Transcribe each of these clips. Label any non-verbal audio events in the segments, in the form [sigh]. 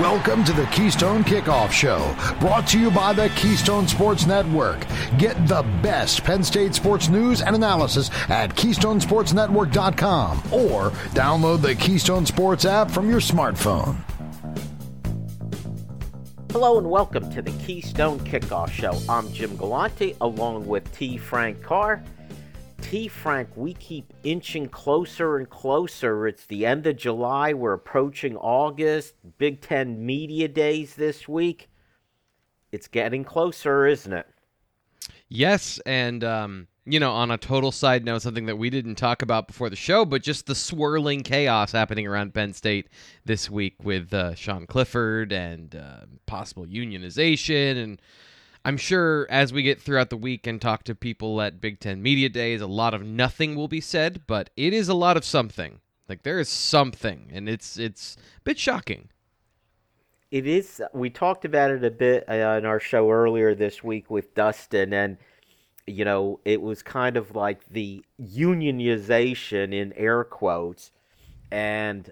Welcome to the Keystone Kickoff Show, brought to you by the Keystone Sports Network. Get the best Penn State sports news and analysis at KeystonesportsNetwork.com or download the Keystone Sports app from your smartphone. Hello and welcome to the Keystone Kickoff Show. I'm Jim Galante along with T. Frank Carr. Frank, we keep inching closer and closer. It's the end of July. We're approaching August. Big Ten Media Days this week. It's getting closer, isn't it? Yes, and um, you know, on a total side note, something that we didn't talk about before the show, but just the swirling chaos happening around Penn State this week with uh, Sean Clifford and uh, possible unionization and I'm sure as we get throughout the week and talk to people at Big Ten Media Days, a lot of nothing will be said, but it is a lot of something. Like there is something, and it's it's a bit shocking. It is. We talked about it a bit uh, in our show earlier this week with Dustin, and you know, it was kind of like the unionization in air quotes, and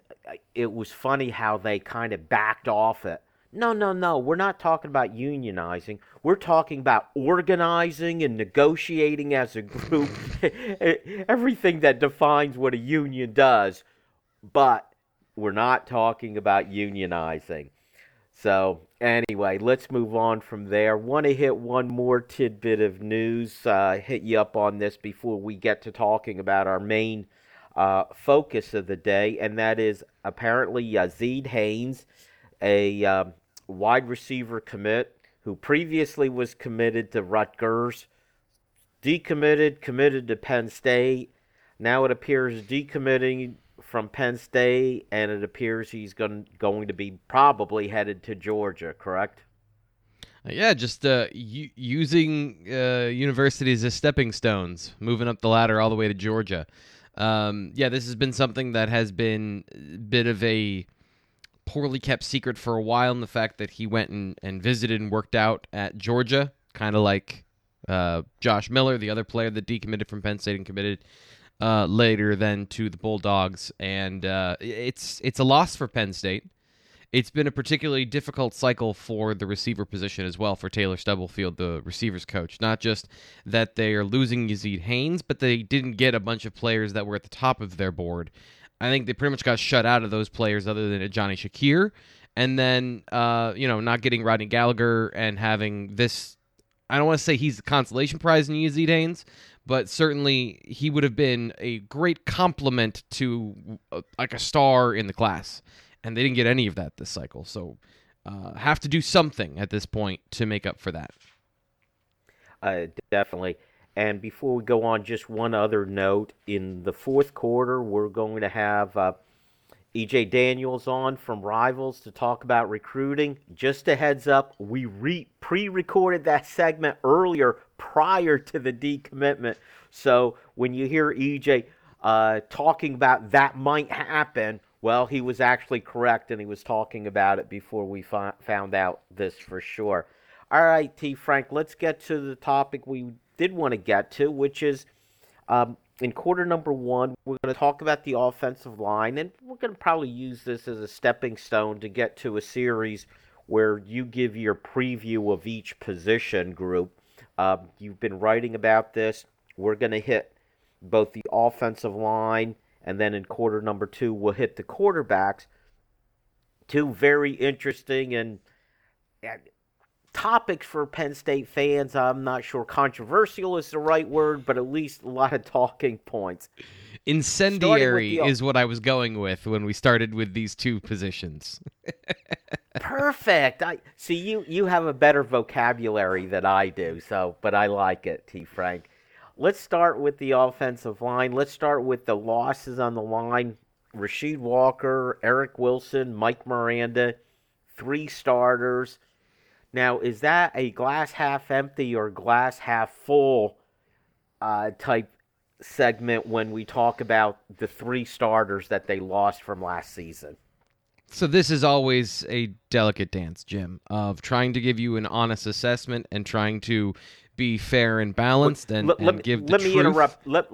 it was funny how they kind of backed off it no, no, no. We're not talking about unionizing. We're talking about organizing and negotiating as a group. [laughs] Everything that defines what a union does. But we're not talking about unionizing. So, anyway, let's move on from there. Want to hit one more tidbit of news, uh, hit you up on this before we get to talking about our main uh, focus of the day, and that is apparently Yazeed Haynes, a um, wide receiver commit who previously was committed to Rutgers, decommitted, committed to Penn State. Now it appears decommitting from Penn State, and it appears he's going, going to be probably headed to Georgia, correct? Yeah, just uh, u- using uh, universities as stepping stones, moving up the ladder all the way to Georgia. Um, yeah, this has been something that has been a bit of a poorly kept secret for a while in the fact that he went and, and visited and worked out at Georgia, kind of like uh, Josh Miller, the other player that decommitted from Penn State and committed uh, later then to the Bulldogs. And uh, it's it's a loss for Penn State. It's been a particularly difficult cycle for the receiver position as well for Taylor Stubblefield, the receivers coach. Not just that they are losing Yazeed Haynes, but they didn't get a bunch of players that were at the top of their board I think they pretty much got shut out of those players other than Johnny Shakir. And then, uh, you know, not getting Rodney Gallagher and having this. I don't want to say he's the consolation prize in Yazeed Haynes, but certainly he would have been a great complement to uh, like a star in the class. And they didn't get any of that this cycle. So uh, have to do something at this point to make up for that. Uh, definitely. And before we go on, just one other note. In the fourth quarter, we're going to have uh, EJ Daniels on from Rivals to talk about recruiting. Just a heads up, we re- pre recorded that segment earlier prior to the decommitment. So when you hear EJ uh, talking about that might happen, well, he was actually correct and he was talking about it before we fi- found out this for sure. All right, T. Frank, let's get to the topic we did want to get to, which is um, in quarter number one, we're going to talk about the offensive line, and we're going to probably use this as a stepping stone to get to a series where you give your preview of each position group. Um, you've been writing about this. We're going to hit both the offensive line, and then in quarter number two, we'll hit the quarterbacks. Two very interesting and topics for Penn State fans. I'm not sure controversial is the right word, but at least a lot of talking points. Incendiary the, is what I was going with when we started with these two positions. Perfect. I see you you have a better vocabulary than I do, so but I like it, T Frank. Let's start with the offensive line. Let's start with the losses on the line. Rasheed Walker, Eric Wilson, Mike Miranda, three starters. Now, is that a glass half empty or glass half full uh, type segment when we talk about the three starters that they lost from last season? So this is always a delicate dance, Jim, of trying to give you an honest assessment and trying to be fair and balanced and, let, and give the let truth. me interrupt. Let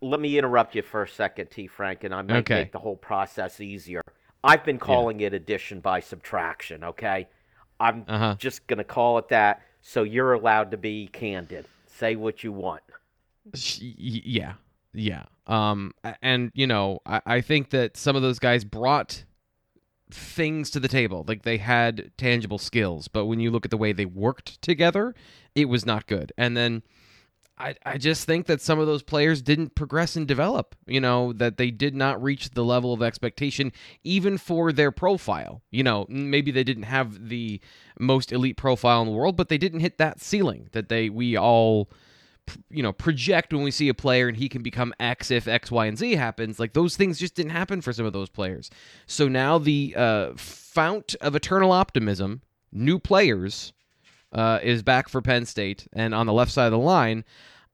let me interrupt you for a second, T. Frank, and I might okay. make the whole process easier. I've been calling yeah. it addition by subtraction. Okay, I'm uh-huh. just gonna call it that. So you're allowed to be candid. Say what you want. Yeah, yeah. Um, and you know, I, I think that some of those guys brought things to the table. Like they had tangible skills, but when you look at the way they worked together, it was not good. And then I, I just think that some of those players didn't progress and develop, you know, that they did not reach the level of expectation even for their profile. You know, maybe they didn't have the most elite profile in the world, but they didn't hit that ceiling that they we all you know project when we see a player and he can become x if x y and z happens like those things just didn't happen for some of those players so now the uh, fount of eternal optimism new players uh, is back for penn state. And on the left side of the line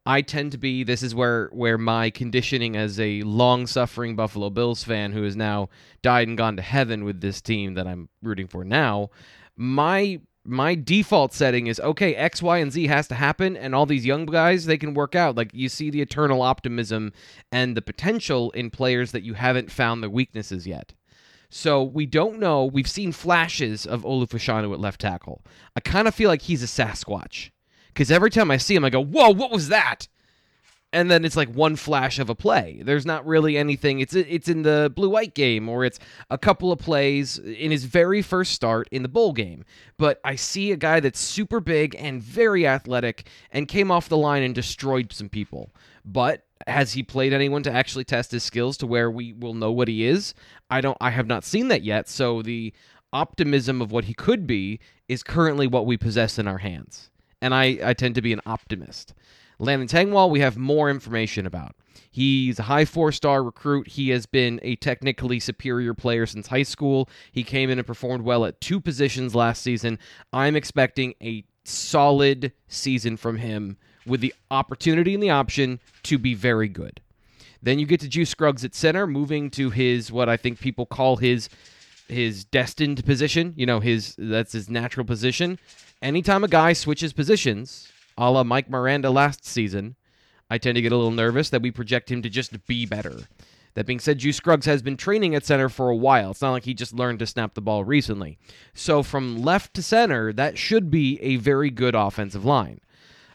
i tend to be this is where where my conditioning as a long suffering buffalo bills fan who has now died and gone to heaven with this team that i'm rooting for now my my default setting is okay x y and z has to happen and all these young guys they can work out. Like you see the eternal optimism and the potential in players that you haven't found their weaknesses yet so we don't know we've seen flashes of Olu Fashanu at left tackle i kind of feel like he's a sasquatch because every time i see him i go whoa what was that and then it's like one flash of a play. There's not really anything. It's it's in the blue white game or it's a couple of plays in his very first start in the bowl game. But I see a guy that's super big and very athletic and came off the line and destroyed some people. But has he played anyone to actually test his skills to where we will know what he is? I don't I have not seen that yet. So the optimism of what he could be is currently what we possess in our hands. And I, I tend to be an optimist. Landon Tengwall, we have more information about. He's a high four star recruit. He has been a technically superior player since high school. He came in and performed well at two positions last season. I'm expecting a solid season from him with the opportunity and the option to be very good. Then you get to Juice Scruggs at center, moving to his what I think people call his his destined position. You know, his that's his natural position. Anytime a guy switches positions, a la Mike Miranda last season, I tend to get a little nervous that we project him to just be better. That being said, Juice Scruggs has been training at center for a while. It's not like he just learned to snap the ball recently. So from left to center, that should be a very good offensive line.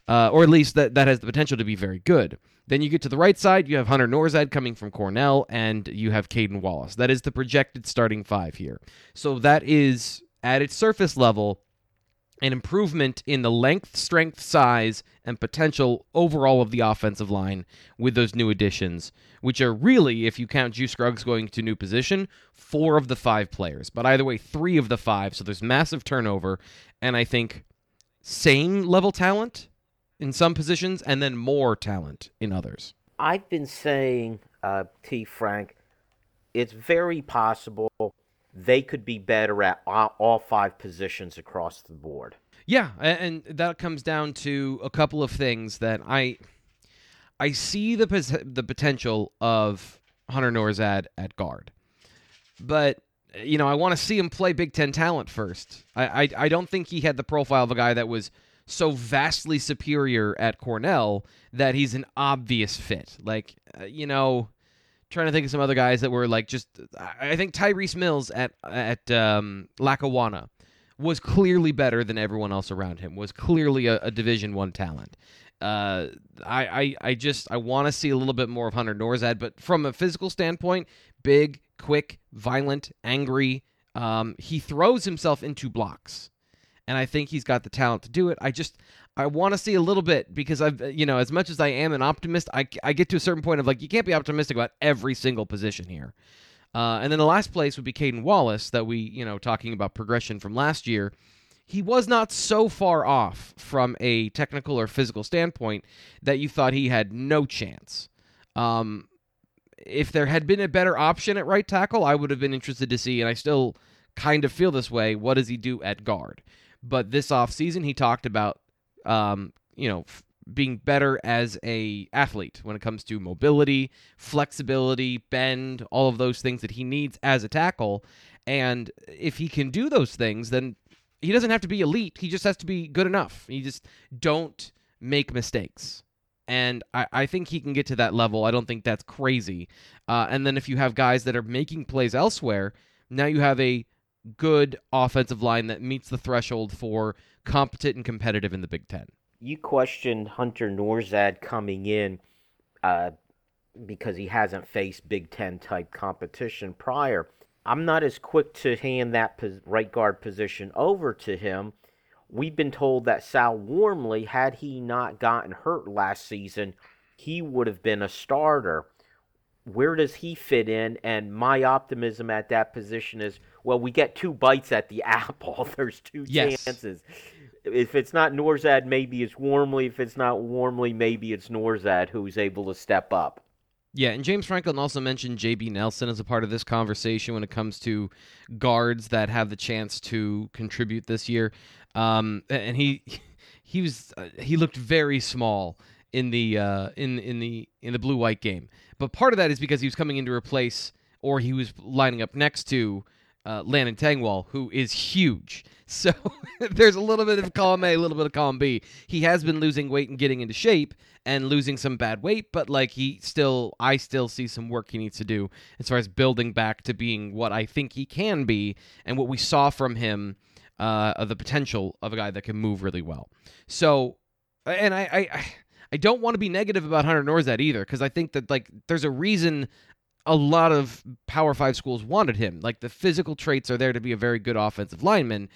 Uh, or at least that, that has the potential to be very good. Then you get to the right side, you have Hunter Nourzad coming from Cornell, and you have Caedan Wallace. That is the projected starting five here. So that is, at its surface level, an improvement in the length, strength, size, and potential overall of the offensive line with those new additions, which are really, if you count Juice Scruggs going to new position, four of the five players. But either way, three of the five. So there's massive turnover, and I think same level talent in some positions, and then more talent in others. I've been saying, uh, T. Frank, it's very possible they could be better at all five positions across the board. Yeah, and that comes down to a couple of things that I I see the the potential of Hunter Nourzad at guard, but you know I want to see him play Big Ten talent first. I, I I don't think he had the profile of a guy that was so vastly superior at Cornell that he's an obvious fit. Like uh, you know trying to think of some other guys that were like just. I think Tyrese Mills at at um, Lackawanna was clearly better than everyone else around him. Was clearly a, a Division One talent. Uh, I, I I just I want to see a little bit more of Hunter Nourzad, but from a physical standpoint, big, quick, violent, angry. Um, he throws himself into blocks, and I think he's got the talent to do it. I just I want to see a little bit because I've, you know, as much as I am an optimist, I, I get to a certain point of like, you can't be optimistic about every single position here. Uh, and then the last place would be Caedan Wallace, that we, you know, talking about progression from last year. He was not so far off from a technical or physical standpoint that you thought he had no chance. Um, if there had been a better option at right tackle, I would have been interested to see, and I still kind of feel this way. What does he do at guard? But this offseason, he talked about um, you know, f- being better as a athlete when it comes to mobility, flexibility, bend, all of those things that he needs as a tackle. And if he can do those things, then he doesn't have to be elite. He just has to be good enough. He just don't make mistakes. And I, I think he can get to that level. I don't think that's crazy. Uh, and then if you have guys that are making plays elsewhere, Now you have a good offensive line that meets the threshold for competent and competitive in the Big Ten. You questioned Hunter Nourzad coming in uh, because he hasn't faced Big Ten type competition prior. I'm not as quick to hand that right guard position over to him. We've been told that Sal Wormley, had he not gotten hurt last season, he would have been a starter. Where does he fit in? And my optimism at that position is well, we get two bites at the [laughs] apple. There's two yes. chances. If it's not Nourzad, maybe it's Wormley. If it's not Wormley, maybe it's Nourzad who's able to step up. Yeah, and James Franklin also mentioned JB Nelson as a part of this conversation when it comes to guards that have the chance to contribute this year. Um, and he [laughs] he was uh, he looked very small in the uh, in in the in the blue white game. But part of that is because he was coming in to replace or he was lining up next to uh, Landon Tengwall, who is huge. [laughs] So [laughs] there's a little bit of column A, a little bit of column B. He has been losing weight and getting into shape and losing some bad weight, but like he still, I still see some work he needs to do as far as building back to being what I think he can be and what we saw from him, uh, the potential of a guy that can move really well. So, and I, I, I don't want to be negative about Hunter Nourzad either because I think that like there's a reason a lot of Power Five schools wanted him. Like the physical traits are there to be a very good offensive lineman.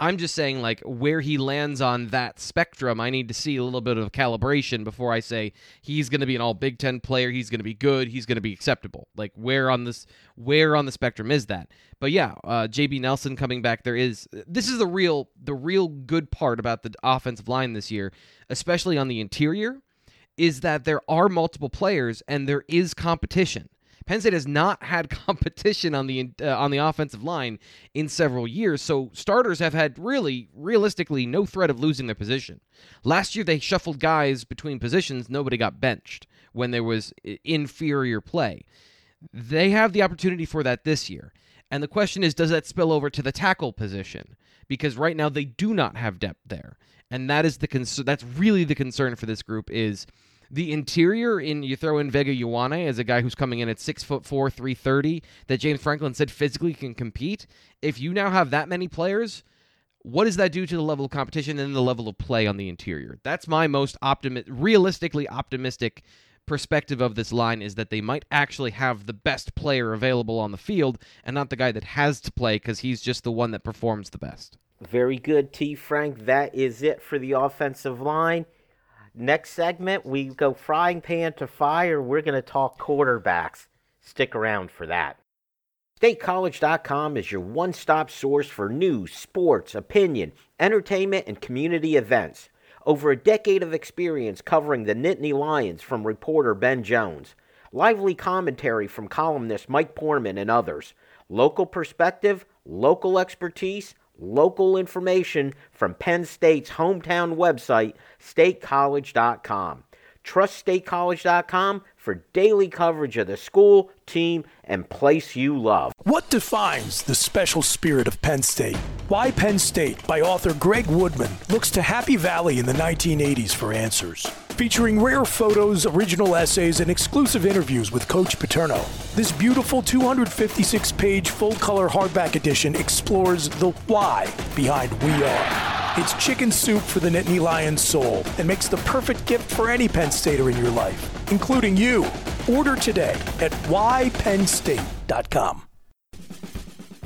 I'm just saying, like, where he lands on that spectrum, I need to see a little bit of calibration before I say he's going to be an all Big Ten player. He's going to be good. He's going to be acceptable. Like, where on this, where on the spectrum is that? But yeah, uh, JB Nelson coming back. There is this is the real, the real good part about the offensive line this year, especially on the interior, is that there are multiple players and there is competition. Penn State has not had [laughs] competition on the uh, on the offensive line in several years, so starters have had really, realistically, no threat of losing their position. Last year, they shuffled guys between positions; nobody got benched when there was inferior play. They have the opportunity for that this year. And the question is, does that spill over to the tackle position? Because right now they do not have depth there, and that is the concern. That's really the concern for this group is the interior in you throw in Vega Ioane as a guy who's coming in at six foot four, three thirty, that James Franklin said physically can compete. If you now have that many players, what does that do to the level of competition and the level of play on the interior? That's my most optimistic, realistically optimistic perspective of this line is that they might actually have the best player available on the field and not the guy that has to play because he's just the one that performs the best. Very good, T. Frank. That is it for the offensive line. Next segment, we go frying pan to fire. We're going to talk quarterbacks. Stick around for that. StateCollege.com is your one stop source for news, sports, opinion, entertainment, and community events. Over a decade of experience covering the Nittany Lions from reporter Ben Jones. Lively commentary from columnist Mike Poorman and others. Local perspective, local expertise, local information from Penn State's hometown website, statecollege.com. Trust statecollege.com for daily coverage of the school, team, and place you love. What defines the special spirit of Penn State? Why Penn State by author Greg Woodman looks to Happy Valley in the 1980s for answers. Featuring rare photos, original essays, and exclusive interviews with Coach Paterno. This beautiful 256 page full color hardback edition explores the why behind We Are. It's chicken soup for the Nittany Lions soul and makes the perfect gift for any Penn Stater in your life, including you. Order today at ypennstate.com.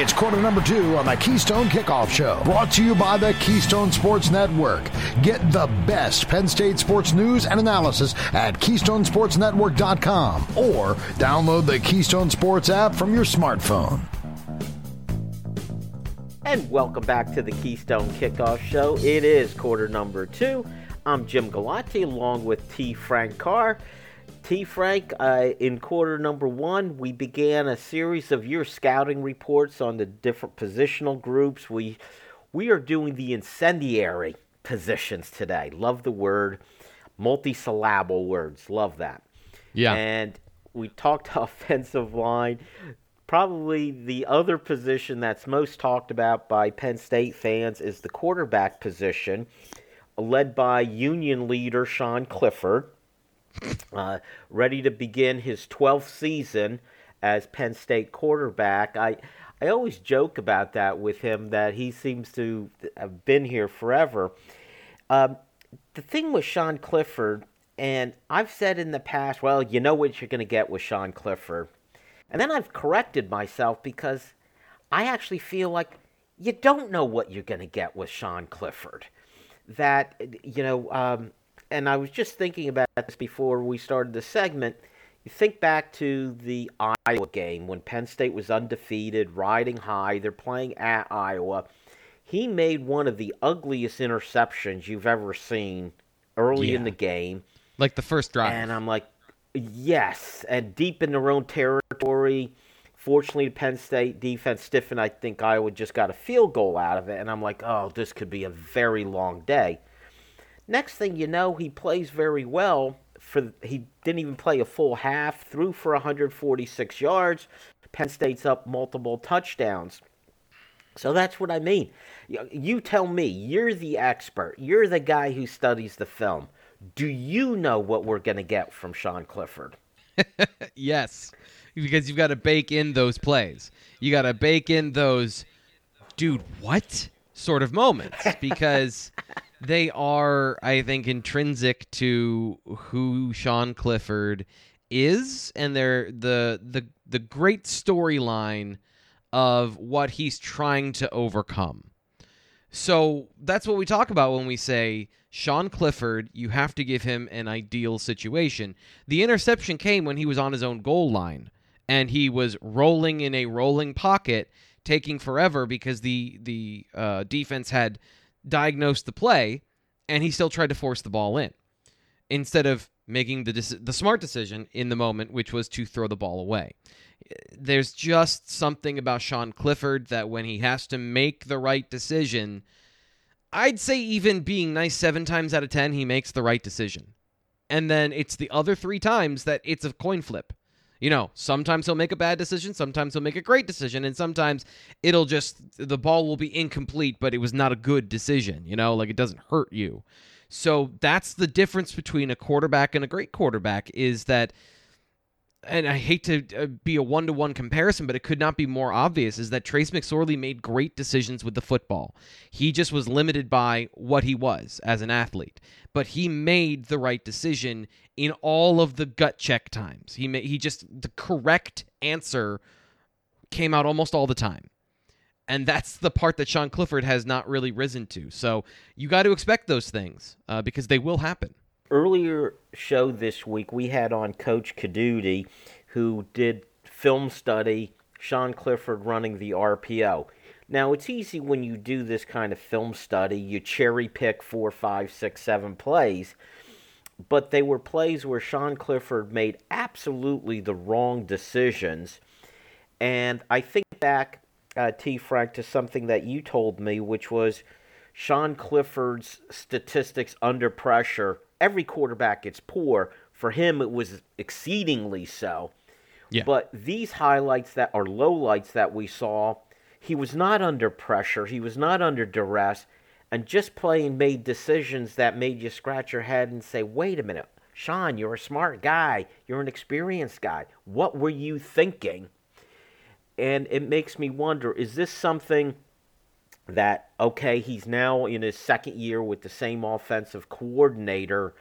It's quarter number two on the Keystone Kickoff Show, brought to you by the Keystone Sports Network. Get the best Penn State sports news and analysis at KeystonesportsNetwork.com or download the Keystone Sports app from your smartphone. And welcome back to the Keystone Kickoff Show. It is quarter number two. I'm Jim Galante along with T. Frank Carr. T. Frank, uh, in quarter number one, we began a series of your scouting reports on the different positional groups. We we are doing the incendiary positions today. Love the word, multisyllable words. Love that. Yeah. And we talked [laughs] offensive line. Probably the other position that's most talked about by Penn State fans is the quarterback position, led by Union leader Sean Clifford uh, ready to begin his 12th season as Penn State quarterback. I I always joke about that with him that he seems to have been here forever. Um, the thing with Sean Clifford, and I've said in the past, well, you know what you're going to get with Sean Clifford. And then I've corrected myself because I actually feel like you don't know what you're going to get with Sean Clifford. That, you know, um, and I was just thinking about this before we started the segment. You think back to the Iowa game when Penn State was undefeated, riding high. They're playing at Iowa. He made one of the ugliest interceptions you've ever seen early Yeah. in the game. Like the first drive. And I'm like, yes, and deep in their own territory. Fortunately, the Penn State defense stiffened. I think Iowa just got a field goal out of it, and I'm like, oh, this could be a very long day. Next thing you know, he plays very well. For he didn't even play a full half, threw for 146 yards. Penn State's up multiple touchdowns. So that's what I mean. You- You tell me, you're the expert. You're the guy who studies the film. Do you know what we're going to get from Sean Clifford? [laughs] yes. Because you've got to bake in those plays. You got to bake in those, dude, what sort of moments? [laughs] Because they are, I think, intrinsic to who Sean Clifford is and they're the the the great storyline of what he's trying to overcome. So that's what we talk about when we say Sean Clifford, you have to give him an ideal situation. The interception came when he was on his own goal line and he was rolling in a rolling pocket, taking forever because the the uh, defense had diagnosed the play, and he still tried to force the ball in instead of making the the smart decision in the moment, which was to throw the ball away. There's just something about Sean Clifford that when he has to make the right decision, I'd say even being nice seven times out of ten, he makes the right decision. And then it's the other three times that it's a coin flip. You know, sometimes he'll make a bad decision, sometimes he'll make a great decision, and sometimes it'll just, the ball will be incomplete, but it was not a good decision. You know, like it doesn't hurt you. So that's the difference between a quarterback and a great quarterback is that and I hate to uh, be a one to one comparison, but it could not be more obvious is that Trace McSorley made great decisions with the football. He just was limited by what he was as an athlete, but he made the right decision in all of the gut check times. He he just the correct answer came out almost all the time. And that's the part that Sean Clifford has not really risen to. So you got to expect those things uh, because they will happen. Earlier show this week we had on coach Caduti who did film study sean clifford running the rpo now it's easy when you do this kind of film study you cherry pick four five six seven plays but they were plays where sean clifford made absolutely the wrong decisions. And i think back uh, t. Frank to something that you told me which was Sean Clifford's statistics under pressure, every quarterback gets poor. For him, it was exceedingly so. Yeah. But these highlights that are lowlights that we saw, he was not under pressure, he was not under duress, and just playing made decisions that made you scratch your head and say, wait a minute, Sean, you're a smart guy, you're an experienced guy. What were you thinking? And it makes me wonder is this something that okay he's now in his second year with the same offensive coordinator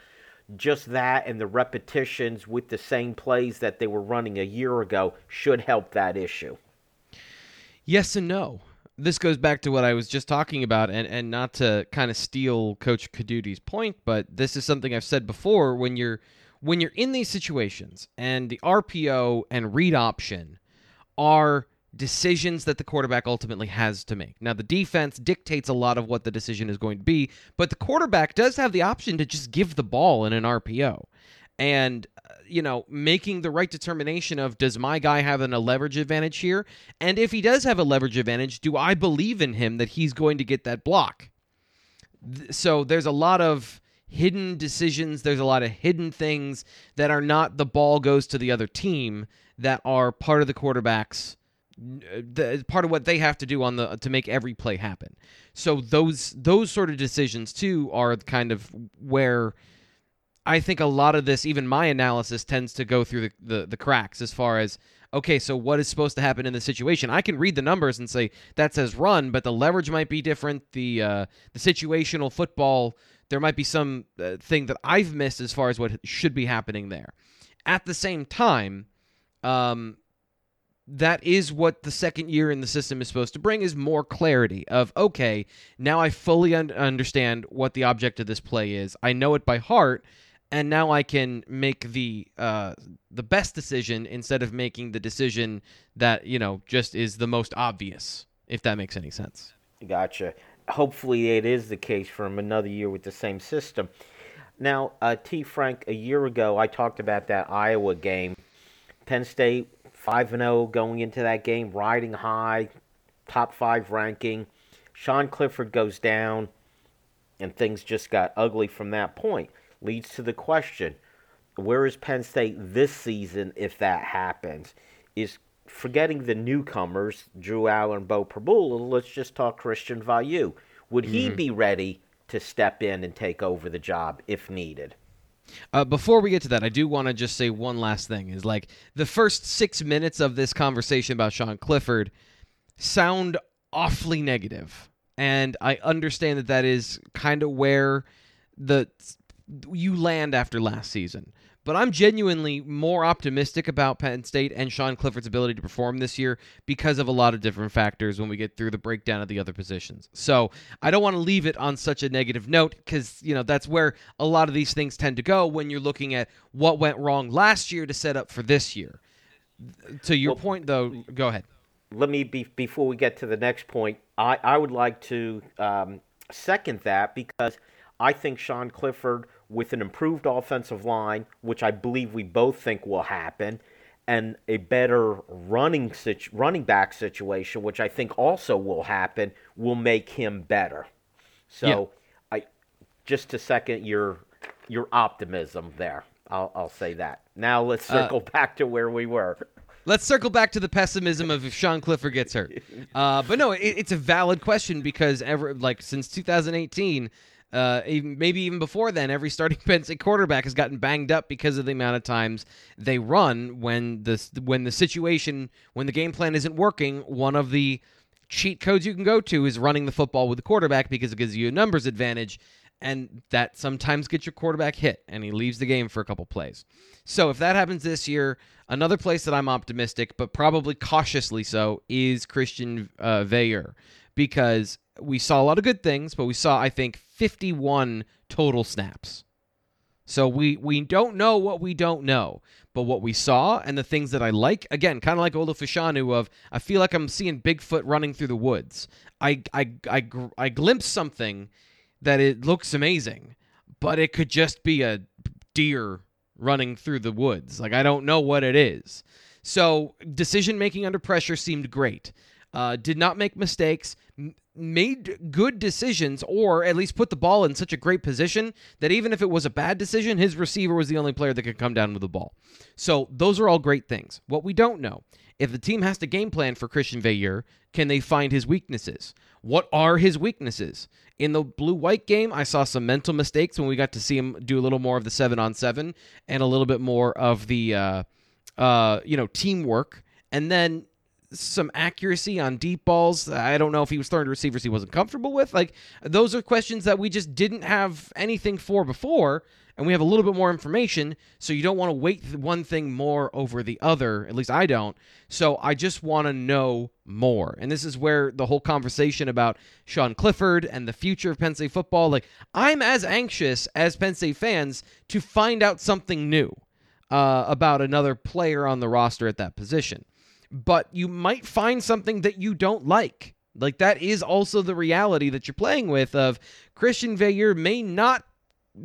just that and the repetitions with the same plays that they were running a year ago should help that issue Yes and no. This goes back to what I was just talking about, and, and not to kind of steal Coach Caduti's point, but this is something I've said before. When you're when you're in these situations, and the RPO and read option are decisions that the quarterback ultimately has to make. Now, the defense dictates a lot of what the decision is going to be, but the quarterback does have the option to just give the ball in an RPO. And, uh, you know, making the right determination of does my guy have an, a leverage advantage here? And if he does have a leverage advantage, do I believe in him that he's going to get that block? So there's a lot of hidden decisions, there's a lot of hidden things that are not the ball goes to the other team that are part of the quarterback's the part of what they have to do on the to make every play happen. So those those sort of decisions too are kind of where I think a lot of this, even my analysis, tends to go through the, the, the cracks as far as okay, so what is supposed to happen in the situation? I can read the numbers and say that says run, but the leverage might be different. The uh, the situational football, there might be some uh, thing that I've missed as far as what should be happening there. At the same time, um, that is what the second year in the system is supposed to bring is more clarity of okay now i fully un- understand what the object of this play is. I know it by heart and now i can make the uh, the best decision instead of making the decision that you know just is the most obvious if that makes any sense. Gotcha. Hopefully it is the case for him another year with the same system. Now uh, t. Frank a year ago i talked about that iowa game. Penn state 5 0 going into that game, riding high, top five ranking. Sean Clifford goes down, and things just got ugly from that point. Leads to the question where is Penn State this season if that happens? Is forgetting the newcomers, Drew Allar, Beau Pribula, let's just talk Christian Veilleux. Would he mm-hmm. be ready to step in and take over the job if needed? Uh, before we get to that, I do want to just say one last thing: is like the first six minutes of this conversation about Sean Clifford sound awfully negative, and I understand that that is kind of where the you land after last season. But I'm genuinely more optimistic about Penn State and Sean Clifford's ability to perform this year because of a lot of different factors when we get through the breakdown of the other positions. So I don't want to leave it on such a negative note because, you know, that's where a lot of these things tend to go when you're looking at what went wrong last year to set up for this year. To your well, point, though, go ahead. Let me, be, before we get to the next point, I, I would like to um, second that because I think Sean Clifford – with an improved offensive line, which I believe we both think will happen, and a better running situ- running back situation, which I think also will happen, will make him better. So, yeah. I just to second your your optimism there. I'll, I'll say that. Now let's uh, circle uh, [laughs] back to where we were. Let's circle back to the pessimism of if Sean Clifford gets hurt. [laughs] Uh, but no, it, it's a valid question because ever like since 2018 uh, even, maybe even before then, every starting [laughs] Penn State quarterback has gotten banged up because of the amount of times they run when the when the situation when the game plan isn't working. One of the cheat codes you can go to is running the football with the quarterback because it gives you a numbers advantage, and that sometimes gets your quarterback hit and he leaves the game for a couple plays. So if that happens this year, another place that I'm optimistic, but probably cautiously so, is Christian uh, Veilleux because we saw a lot of good things, but we saw, I think, 51 total snaps. So we we don't know what we don't know, but what we saw and the things that I like, again, kind of like Olu Fashanu of I feel like I'm seeing Bigfoot running through the woods. I I I I glimpse something that it looks amazing, but it could just be a deer running through the woods. Like I don't know what it is. So decision making under pressure seemed great. Uh, did not make mistakes made good decisions or at least put the ball in such a great position that even if it was a bad decision, his receiver was the only player that could come down with the ball. So those are all great things. What we don't know, if the team has to game plan for Christian Veilleux, can they find his weaknesses? What are his weaknesses? In the blue white game, I saw some mental mistakes when we got to see him do a little more of the seven on seven and a little bit more of the uh, uh, you know teamwork. And then some accuracy on deep balls. I don't know if he was throwing to receivers he wasn't comfortable with. Like those are questions that we just didn't have anything for before, and we have a little bit more information. So you don't want to weight one thing more over the other. At least I don't. So I just want to know more. And this is where the whole conversation about Sean Clifford and the future of Penn State football. Like I'm as anxious as Penn State fans to find out something new. Uh, about another player on the roster at that position but you might find something that you don't like. Like that is also the reality that you're playing with of Christian Veilleux may not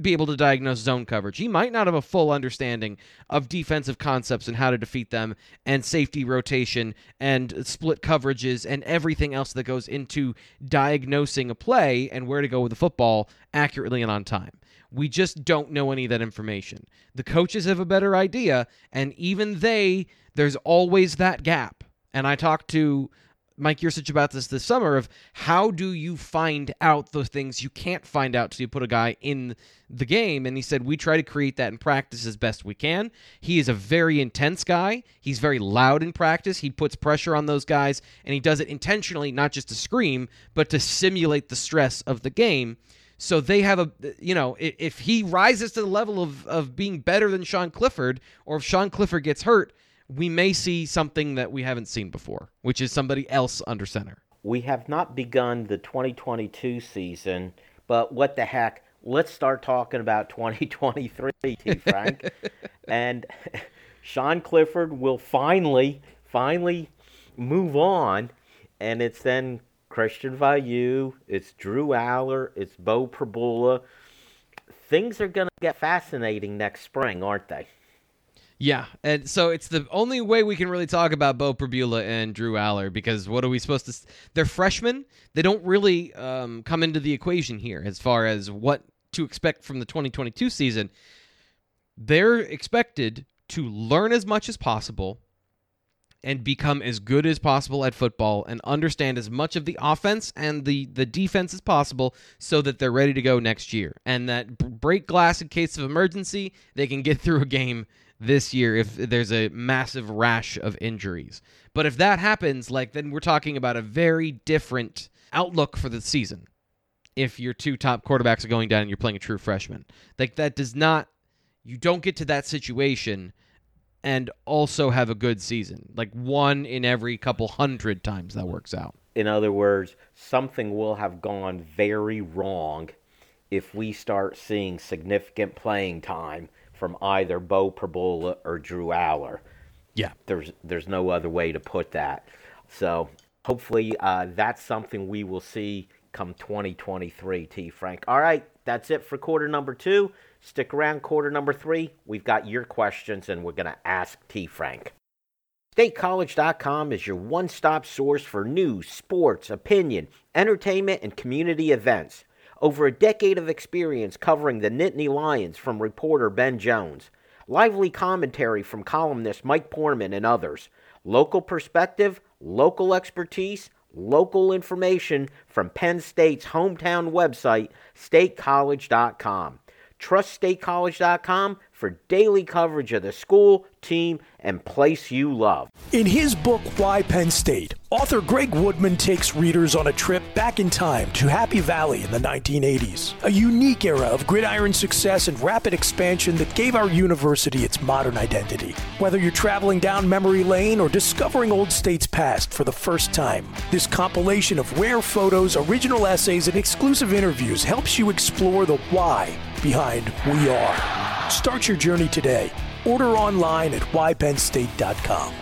be able to diagnose zone coverage. He might not have a full understanding of defensive concepts and how to defeat them and safety rotation and split coverages and everything else that goes into diagnosing a play and where to go with the football accurately and on time. We just don't know any of that information. The coaches have a better idea, and even they, there's always that gap. And I talked to Mike Yurcich about this this summer of how do you find out the things you can't find out till you put a guy in the game? And he said we try to create that in practice as best we can. He is a very intense guy. He's very loud in practice. He puts pressure on those guys and he does it intentionally not just to scream but to simulate the stress of the game so they have a, you know, if he rises to the level of, of being better than Sean Clifford, or if Sean Clifford gets hurt, we may see something that we haven't seen before, which is somebody else under center. We have not begun the 2022 season, but what the heck? Let's start talking about 2023, T. [laughs] Frank. and Sean Clifford will finally, finally move on, and it's then Christian Veilleux, it's Drew Allar, it's Beau Pribula. Things are going to get fascinating next spring, aren't they? Yeah, and so it's the only way we can really talk about Beau Pribula and Drew Allar because what are we supposed to? They're freshmen. They don't really um, come into the equation here as far as what to expect from the 2022 season. They're expected to learn as much as possible and become as good as possible at football and understand as much of the offense and the, the defense as possible so that they're ready to go next year. And that break glass in case of emergency, they can get [laughs] through a game this year if there's a massive rash of injuries. But if that happens, like then we're talking about a very different outlook for the season. If your two top quarterbacks are going down and you're playing a true freshman. Like that does not you don't get to that situation and also have a good season. Like one in every couple hundred times that works out. In other words, something will have gone very wrong if we start seeing significant playing time from either Beau Pribula or Drew Allar. Yeah. There's there's no other way to put that. So hopefully uh, that's something we will see come 2023, T. Frank. All right, that's it for quarter number two. Stick around quarter number three. We've got your questions and we're going to ask T. Frank. StateCollege.com is your one stop source for news, sports, opinion, entertainment, and community events. Over a decade of experience covering the Nittany Lions from reporter Ben Jones. Lively commentary from columnist Mike Poorman and others. Local perspective, local expertise, local information from Penn State's hometown website, statecollege.com. TrustStateCollege.com for daily coverage of the school, team, and place you love. In his book, Why Penn State, author Greg Woodman takes readers on a trip back in time to Happy Valley in the 1980s, a unique era of gridiron success and rapid expansion that gave our university its modern identity. Whether you're traveling down memory lane or discovering Old State's past for the first time, this compilation of rare photos, original essays, and exclusive interviews helps you explore the why behind We Are. Start your journey today. Order online at whypennstate.com.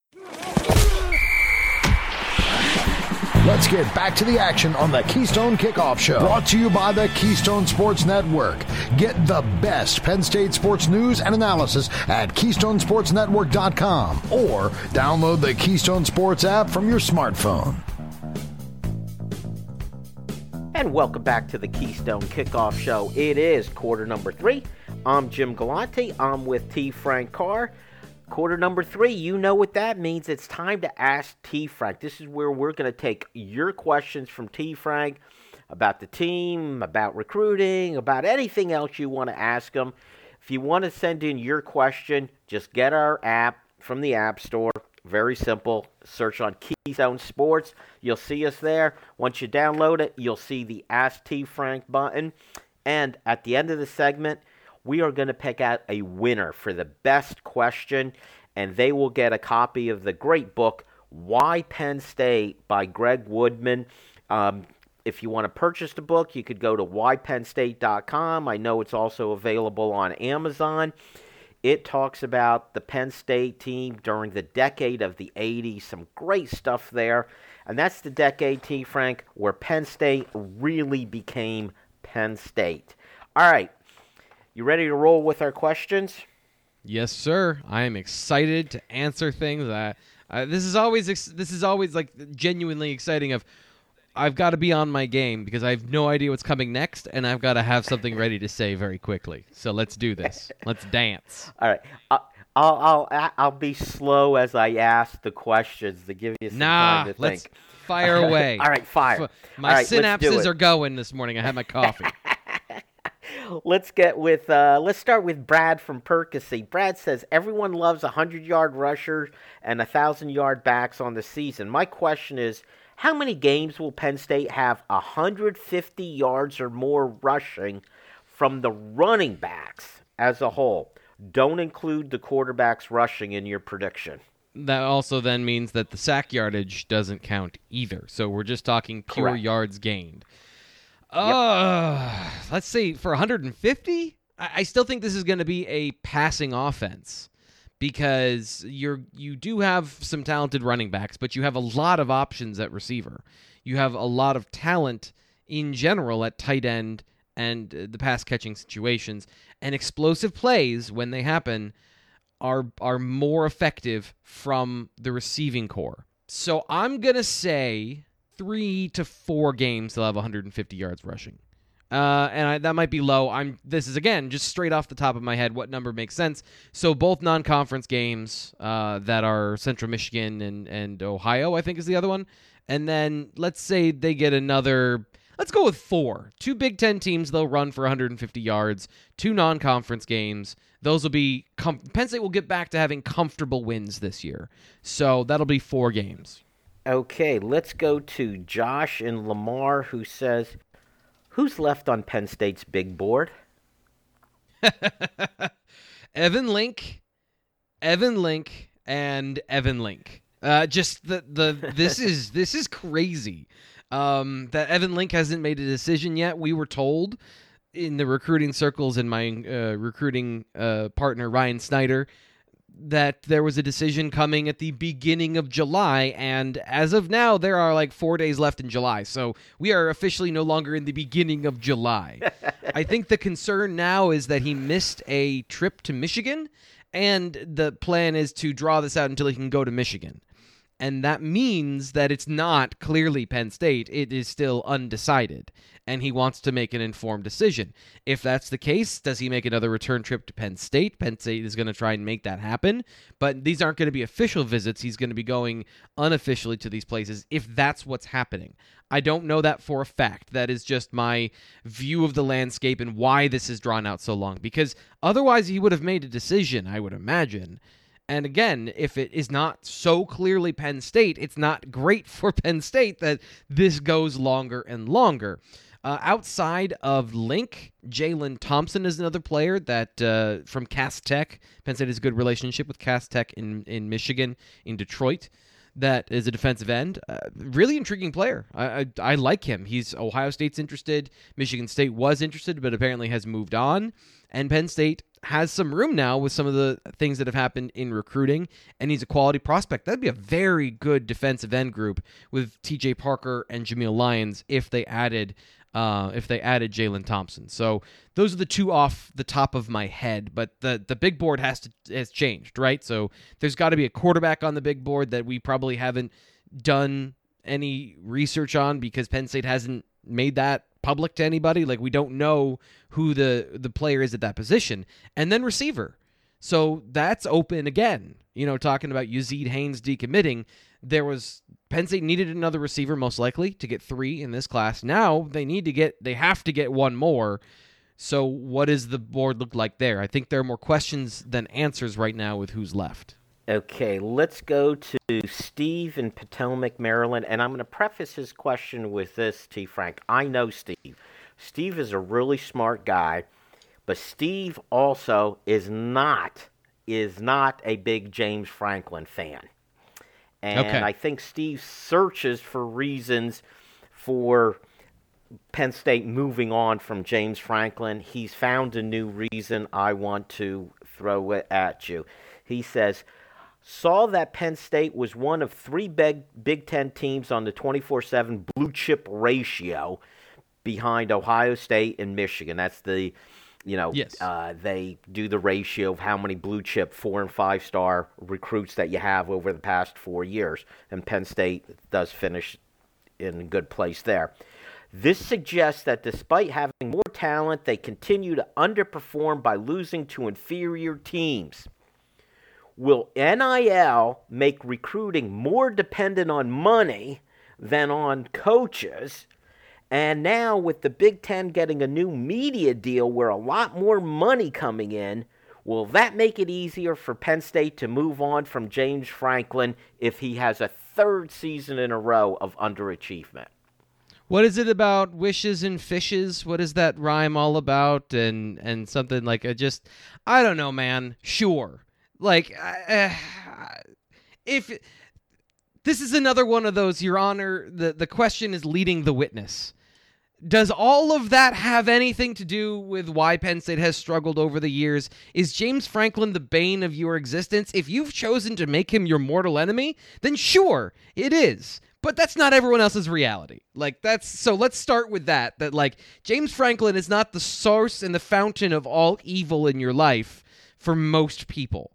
Let's get back to the action on the Keystone Kickoff Show. Brought to you by the Keystone Sports Network. Get the best Penn State sports news and analysis at KeystonesportsNetwork.com or download the Keystone Sports app from your smartphone. And welcome back to the Keystone Kickoff Show. It is quarter number three. I'm Jim Galante. I'm with T. Frank Carr. Quarter number three, you know what that means. It's time to ask T. Frank. This is where we're going to take your questions from T. Frank about the team, about recruiting, about anything else you want to ask him. If you want to send in your question, just get our app from the App Store. Very simple. Search on Keystone Sports. You'll see us there. Once you download it, you'll see the Ask T. Frank button. And at the end of the segment, we are going to pick out a winner for the best question, and they will get a copy of the great book, Why Penn State by Greg Woodman. Um, if you want to purchase the book, you could go to whypennstate.com. I know it's also available on Amazon. It talks about the Penn State team during the decade of the 80s, some great stuff there. And that's the decade, T. Frank, where Penn State really became Penn State. All right, you ready to roll with our questions? Yes, sir. I am excited to answer things. I, I this is always ex- this is always like genuinely exciting. Of I've got to be on my game because I have no idea what's coming next, and I've got to have something ready to say very quickly. So let's do this. [laughs] let's dance. All right. I'll, I'll I'll I'll be slow as I ask the questions to give you some nah, time to let's think. fire [laughs] away. All right, fire. F- My All right, let's do synapses are going this morning. I had my coffee. [laughs] Let's get with uh, let's start with Brad from Percy. Brad says everyone loves a hundred yard rusher and a thousand yard backs on the season. My question is, how many games will Penn State have hundred fifty yards or more rushing from the running backs as a whole? Don't include the quarterbacks rushing in your prediction. that also then means that the sack yardage doesn't count either. So we're just talking pure Correct. yards gained. Uh, let's see for 150. I, I still think this is going to be a passing offense because you're you do have some talented running backs, but you have a lot of options at receiver. You have a lot of talent in general at tight end and uh, the pass catching situations and explosive plays when they happen are are more effective from the receiving corps. So I'm gonna say three to four games they'll have 150 yards rushing. Uh, and I, that might be low. I'm. This is again just straight off the top of my head. What number makes sense? So both non-conference games uh, that are Central Michigan and and Ohio, I think is the other one. And then let's say they get another. Let's go with four. Two Big Ten teams they'll run for 150 yards. Two non-conference games. Those will be. Com- Penn State will get back to having comfortable wins this year. So that'll be four games. Okay, let's go to Josh and Lamar, who says, "Who's left on Penn State's big board?" [laughs] Evan Link, Evan Link, and Evan Link. Uh, just the the this [laughs] is this is crazy. Um, that Evan Link hasn't made a decision yet. We were told in the recruiting circles and my uh, recruiting uh, partner Ryan Snyder that there was a decision coming at the beginning of July, and as of now, there are like four days left in July. So we are officially no longer in the beginning of July. [laughs] I think the concern now is that he missed a trip to Michigan, and the plan is to draw this out until he can go to Michigan. And that means that it's not clearly Penn State. It is still undecided. And he wants to make an informed decision. If that's the case, does he make another return trip to Penn State? Penn State is going to try and make that happen. But these aren't going to be official visits. He's going to be going unofficially to these places if that's what's happening. I don't know that for a fact. That is just my view of the landscape and why this is drawn out so long. Because otherwise, he would have made a decision, I would imagine And again, if it is not so clearly Penn State, it's not great [laughs] for Penn State that this goes longer and longer. Uh, outside of Link, Jalen Thompson is another player that uh, from Cass Tech. Penn State has a good relationship with Cass Tech in, in Michigan, in Detroit. That is a defensive end. Uh, really intriguing player. I, I, I like him. He's Ohio State's interested. Michigan State was interested, but apparently has moved on. And Penn State has some room now with some of the things that have happened in recruiting, and he's a quality prospect. That'd be a very good defensive end group with T.J. Parker and Jameial Lyons if they added uh, if they added Jalen Thompson. So those are the two off the top of my head. But the the big board has to has changed, right? So there's got to be a quarterback on the big board that we probably haven't done any research on because Penn State hasn't made that public to anybody. Like we don't know who the the player is at that position, and then receiver. So that's open again. You know, talking about Yazeed Haynes decommitting there was Penn State needed another receiver most likely to get three in this class. Now they need to get they have to get one more. So what does the board look like there? I think there are more questions than answers right now with who's left. Okay, let's go to Steve in Potomac, Maryland, and I'm going to preface his question with this, T. Frank. I know Steve. Steve is a really smart guy, but Steve also is not is not a big James Franklin fan. And okay. I think Steve searches for reasons for Penn State moving on from James Franklin. He's found a new reason I want to throw it at you. He says, saw that Penn State was one of three big Big Ten teams on the 24 7 blue chip ratio behind Ohio State and Michigan. That's the you know, yes. uh, they do the ratio of how many blue chip four and five star recruits that you have over the past four years, and Penn State does finish in a good place there. This suggests that despite having more talent, they continue to underperform by losing to inferior teams. Will NIL make recruiting more dependent on money than on coaches? And now, with the Big Ten getting a new media deal where a lot more money coming in, will that make it easier for Penn State to move on from James Franklin if he has a third season in a row of underachievement? What is it about wishes and fishes? What is that rhyme all about? And and something like a just I don't know, man. Sure, like uh, if this is another one of those, Your Honor, the the question is leading the witness does all of that have anything to do with why Penn State has struggled over the years? Is James Franklin the bane of your existence? If you've chosen to make him your mortal enemy, then sure, it is. But that's not everyone else's reality. Like that's so let's start with that that like James Franklin is not the source and the fountain of all evil in your life for most people.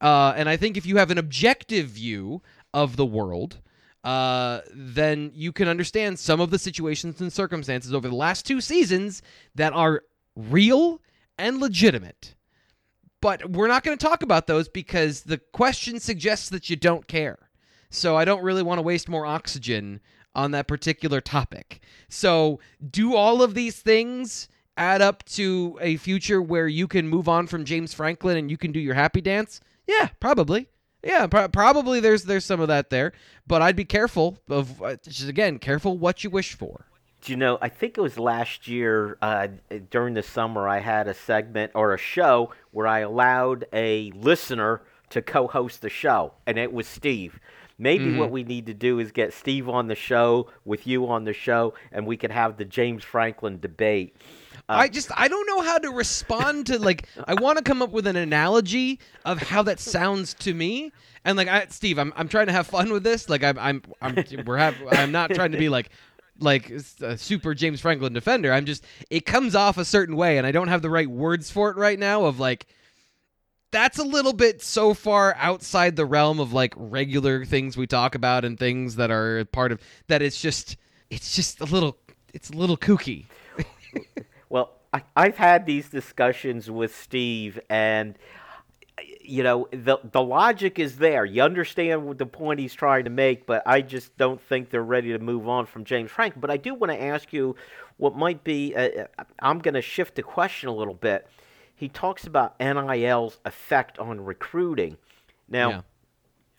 Uh, and I think if you have an objective view of the world, uh, then you can understand some of the situations and circumstances over the last two seasons that are real and legitimate. But we're not going to talk about those because the question suggests that you don't care. So I don't really want to waste more oxygen on that particular topic. So, do all of these things add up to a future where you can move on from James Franklin and you can do your happy dance? Yeah, probably. Yeah, probably there's there's some of that there, but I'd be careful of uh, just again careful what you wish for. Do you know? I think it was last year uh, during the summer. I had a segment or a show where I allowed a listener to co-host the show, and it was Steve. Maybe mm-hmm. what we need to do is get Steve on the show with you on the show, and we could have the James Franklin debate. I uh, just I don't know how to respond to like I want to come up with an analogy of how that sounds to me. And like I, Steve, I'm I'm trying to have fun with this. Like I'm I'm, I'm we're have I'm not trying to be like like a super James Franklin defender. I'm just it comes off a certain way and I don't have the right words for it right now of like that's a little bit so far outside the realm of like regular things we talk about and things that are part of that it's just it's just a little it's a little kooky. [laughs] Well, I, I've had these discussions with Steve, and you know the the logic is there. You understand the point he's trying to make, but I just don't think they're ready to move on from James Franklin. But I do want to ask you what might be. Uh, uh I'm going to shift the question a little bit. He talks about NIL's effect on recruiting, Now, Yeah.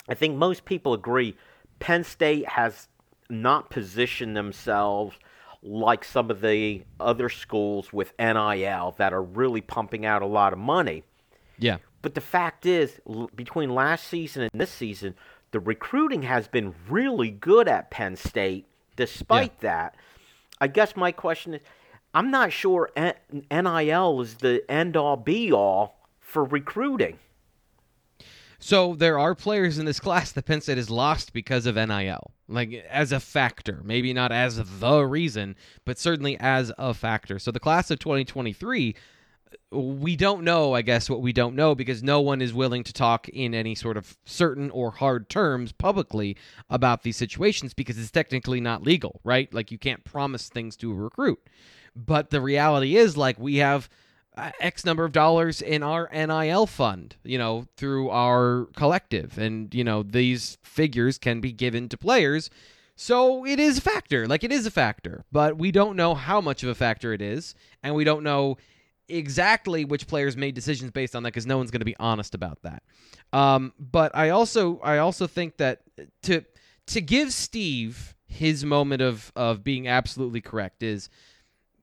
I think most people agree Penn State has not positioned themselves like some of the other schools with NIL that are really pumping out a lot of money. Yeah. But the fact is, l- between last season and this season, the recruiting has been really good at Penn State. Despite that, I guess my question is I'm not sure N- NIL is the end all be all for recruiting. So there are players in this class that Penn State has lost because of NIL, like as a factor, maybe not as the reason, but certainly as a factor. So the class of 2023, we don't know, I guess, what we don't know because no one is willing to talk in any sort of certain or hard terms publicly about these situations because it's technically not legal, right? Like you can't promise things to a recruit. But the reality is, like, we have X number of dollars in our NIL fund, you know, through our collective. And, you know, these figures can be given to players. So it is a factor. Like, it is a factor. But we don't know how much of a factor it is. And we don't know exactly which players made decisions based on that because no one's going to be honest about that. Um, but I also I also think that to to give Steve his moment of of being absolutely correct is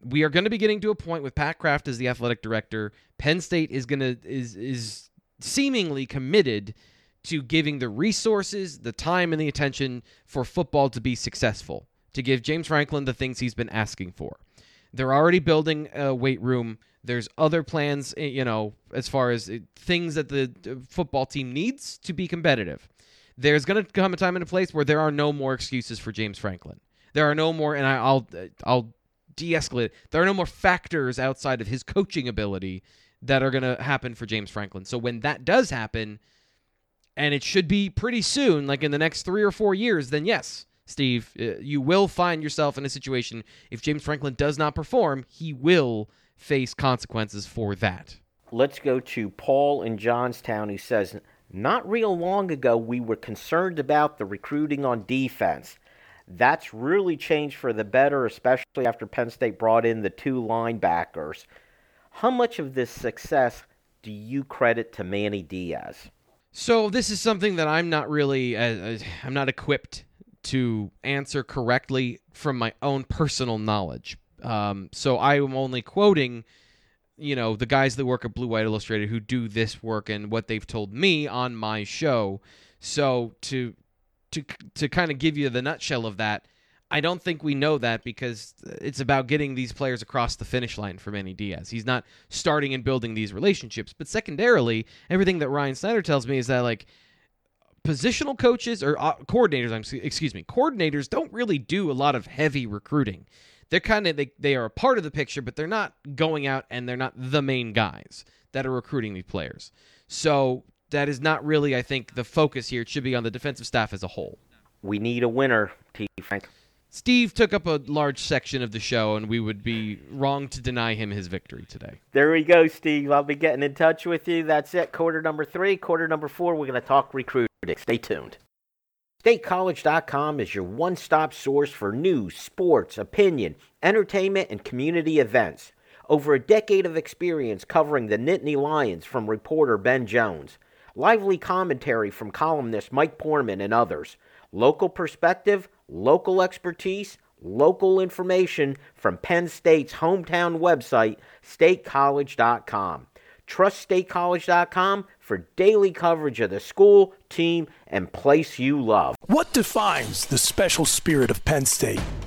we are going to be getting to a point with Pat Kraft as the athletic director. Penn State is going to is is seemingly committed to giving the resources, the time, and the attention for football to be successful. To give James Franklin the things he's been asking for. They're already building a weight room. There's other plans, eh, you know, as far as eh, things that the football team needs to be competitive. There's going to come a time and a place where there are no more excuses for James Franklin. There are no more, and I'll I'll de-escalate. There are no more factors outside of his coaching ability that are going to happen for James Franklin. So when that does happen, and it should be pretty soon, like in the next three or four years, then yes, Steve, uh, you will find yourself in a situation if James Franklin does not perform, he will face consequences for that. Let's go to Paul in Johnstown who says, Not real long ago, we were concerned about the recruiting on defense. That's really changed for the better, especially after Penn State brought in the two linebackers. How much of this success do you credit to Manny Diaz? So this is something that I'm not really, uh, uh, I'm not equipped to answer correctly from my own personal knowledge. Um, so I am only quoting, you know, the guys that work at Blue White Illustrated who do this work and what they've told me on my show. So to to to kind of give you the nutshell of that, I don't think we know that because it's about getting these players across the finish line for Manny Diaz. He's not starting and building these relationships. But secondarily, everything that Ryan Snyder tells me is that like positional coaches or uh, coordinators, I'm excuse me, coordinators don't really do a lot of heavy recruiting. They're kind of they, they are a part of the picture, but they're not going out and they're not the main guys that are recruiting these players. So that is not really, I think, the focus here. It should be on the defensive staff as a whole. We need a winner, T. Frank. Steve took up a large section of the show, and we would be wrong to deny him his victory today. There we go, Steve. I'll be getting in touch with you. That's it. Quarter number three. Quarter number four, we're going to talk recruiting. Stay tuned. StateCollege.com is your one stop source for news, sports, opinion, entertainment, and community events. Over a decade of experience covering the Nittany Lions from reporter Ben Jones. Lively commentary from columnist Mike Poorman and others. Local perspective, local expertise, local information from Penn State's hometown website, statecollege.com. Trust statecollege.com for daily coverage of the school, team, and place you love. What defines the special spirit of Penn State?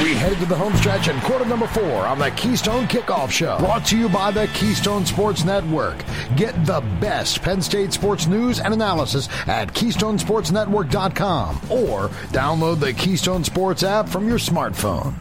We head to the home stretch and quarter number four on the Keystone Kickoff Show. Brought to you by the Keystone Sports Network. Get the best Penn State sports news and analysis at KeystonesportsNetwork.com or download the Keystone Sports app from your smartphone.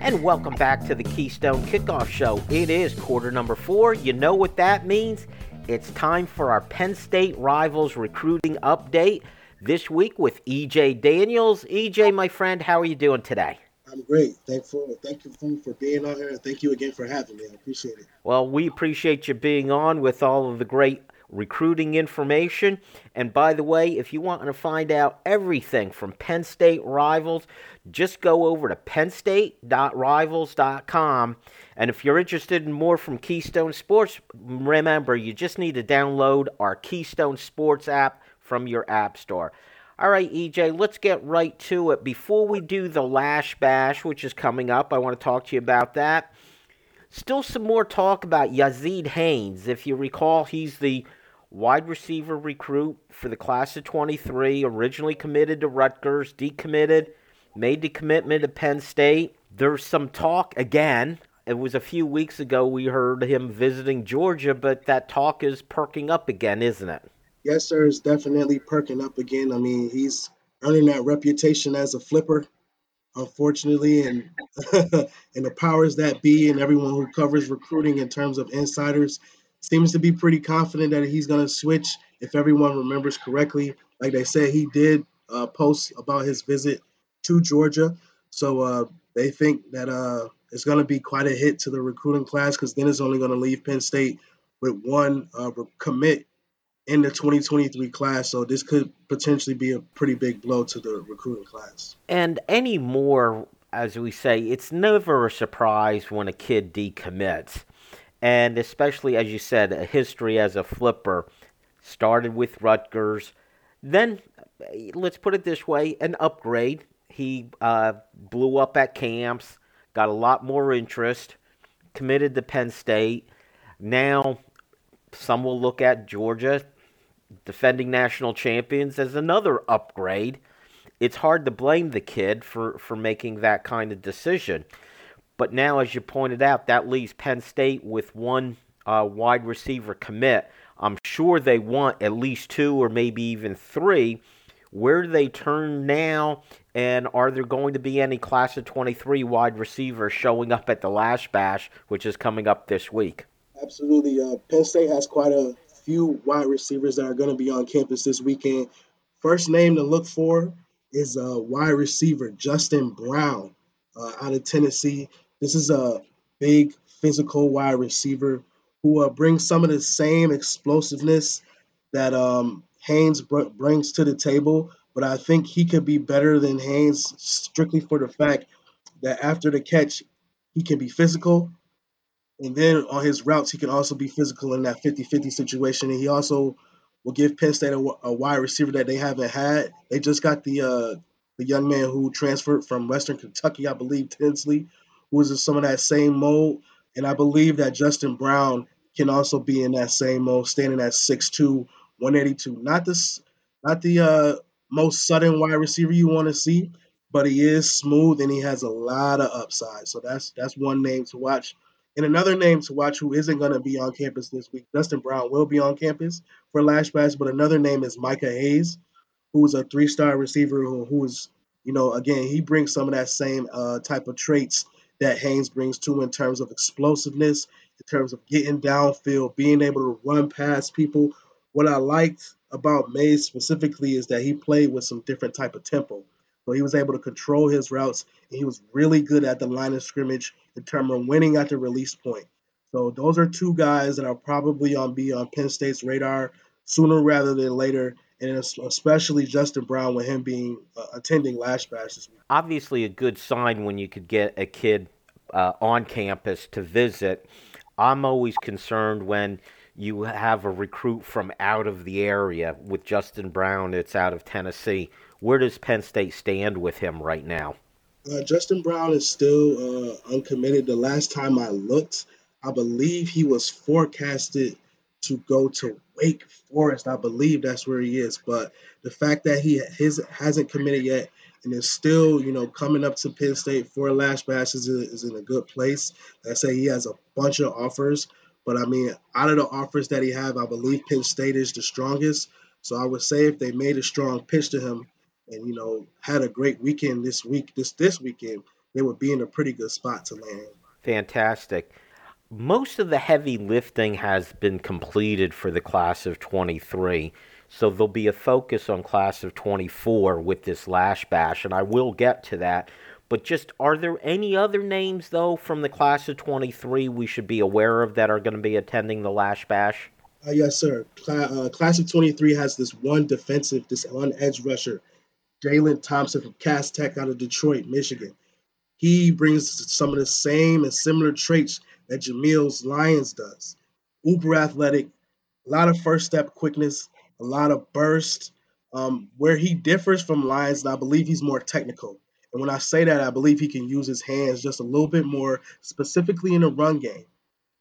And welcome back to the Keystone Kickoff Show. It is quarter number four. You know what that means? It's time for our Penn State Rivals recruiting update this week with EJ Daniels. EJ, my friend, how are you doing today? I'm great. Thankful. Thank you for being on here, thank you again for having me. I appreciate it. Well, we appreciate you being on with all of the great recruiting information. And by the way, if you want to find out everything from Penn State rivals, just go over to pennstate.rivals.com. And if you're interested in more from Keystone Sports, remember you just need to download our Keystone Sports app from your app store. All right, EJ, let's get right to it. Before we do the Lasch Bash, which is coming up, I want to talk to you about that. Still some more talk about Yazeed Haynes. If you recall, he's the wide receiver recruit for the class of 23, originally committed to Rutgers, decommitted, made the commitment to Penn State. There's some talk again. It was a few weeks ago we heard him visiting Georgia, but that talk is perking up again, isn't it? Yes, sir. It's definitely perking up again. I mean, he's earning that reputation as a flipper, unfortunately, and [laughs] and the powers that be and everyone who covers recruiting in terms of insiders seems to be pretty confident that he's going to switch if everyone remembers correctly. Like they said, he did uh, post about his visit to Georgia. So uh, they think that uh, it's going to be quite a hit to the recruiting class because then it's only going to leave Penn State with one uh, commit in the 2023 class. So this could potentially be a pretty big blow to the recruiting class. And any more, as we say, it's never a surprise when a kid decommits and especially as you said, a history as a flipper. Started with Rutgers, then let's put it this way, an upgrade. He uh, blew up at camps, got a lot more interest, committed to Penn State. Now, some will look at Georgia, defending national champions, as another upgrade. It's hard to blame the kid for, for making that kind of decision. But now, as you pointed out, that leaves Penn State with one uh, wide receiver commit. I'm sure they want at least two or maybe even three. Where do they turn now? And are there going to be any class of 23 wide receivers showing up at the Lasch Bash, which is coming up this week? Absolutely. Uh, Penn State has quite a few wide receivers that are going to be on campus this weekend. First name to look for is uh, wide receiver Justin Brown uh, out of Tennessee. This is a big physical wide receiver who uh, brings some of the same explosiveness that um, Haynes br- brings to the table, but I think he could be better than Haynes strictly for the fact that after the catch, he can be physical. And then on his routes, he can also be physical in that 50 50 situation. And he also will give Penn State a, a, wide receiver that they haven't had. They just got the uh, the young man who transferred from Western Kentucky, I believe, Tinsley, who is in some of that same mold. And I believe that Justin Brown can also be in that same mold, standing at 6'2, 182. Not this not the uh, most sudden wide receiver you want to see, but he is smooth and he has a lot of upside. So that's that's one name to watch. And another name to watch who isn't going to be on campus this week. Dustin Brown will be on campus for Lasch Bash, but another name is Micah Hayes, who's a three-star receiver who, who is, you know, again, he brings some of that same uh, type of traits that Haynes brings to in terms of explosiveness, in terms of getting downfield, being able to run past people. What I liked about Mays specifically is that he played with some different type of tempo. So he was able to control his routes, and he was really good at the line of scrimmage in terms of winning at the release point. So those are two guys that are probably on be on Penn State's radar sooner rather than later, and especially Justin Brown with him being uh, attending Lasch Bash this week. Obviously, a good sign when you could get a kid uh, on campus to visit. I'm always concerned when you have a recruit from out of the area. With Justin Brown, it's out of Tennessee. Where does Penn State stand with him right now? Uh, Justin Brown is still uh, uncommitted. The last time I looked, I believe he was forecasted to go to Wake Forest. I believe that's where he is. But the fact that he his hasn't committed yet and is still, you know, coming up to Penn State for a Lasch Bash is, is in a good place. I say he has a bunch of offers, but I mean, out of the offers that he have, I believe Penn State is the strongest. So I would say if they made a strong pitch to him and you know had a great weekend this week, this this weekend, they would be in a pretty good spot to land. Fantastic most of the heavy lifting has been completed for the class of 23. So there'll be a focus on class of 24 with this Lasch Bash, and I will get to that. But just are there any other names though from the class of 23 we should be aware of that are going to be attending the Lasch Bash? Uh, yes, sir. Cla- uh, class of 23 has this one defensive, this one edge rusher, Jalen Thompson from Cass Tech out of Detroit, Michigan. He brings some of the same and similar traits that Jameial Lyons does. Uber athletic, a lot of first step quickness, a lot of burst. Um, where he differs from Lyons, I believe he's more technical. And when I say that, I believe he can use his hands just a little bit more, specifically in the run game.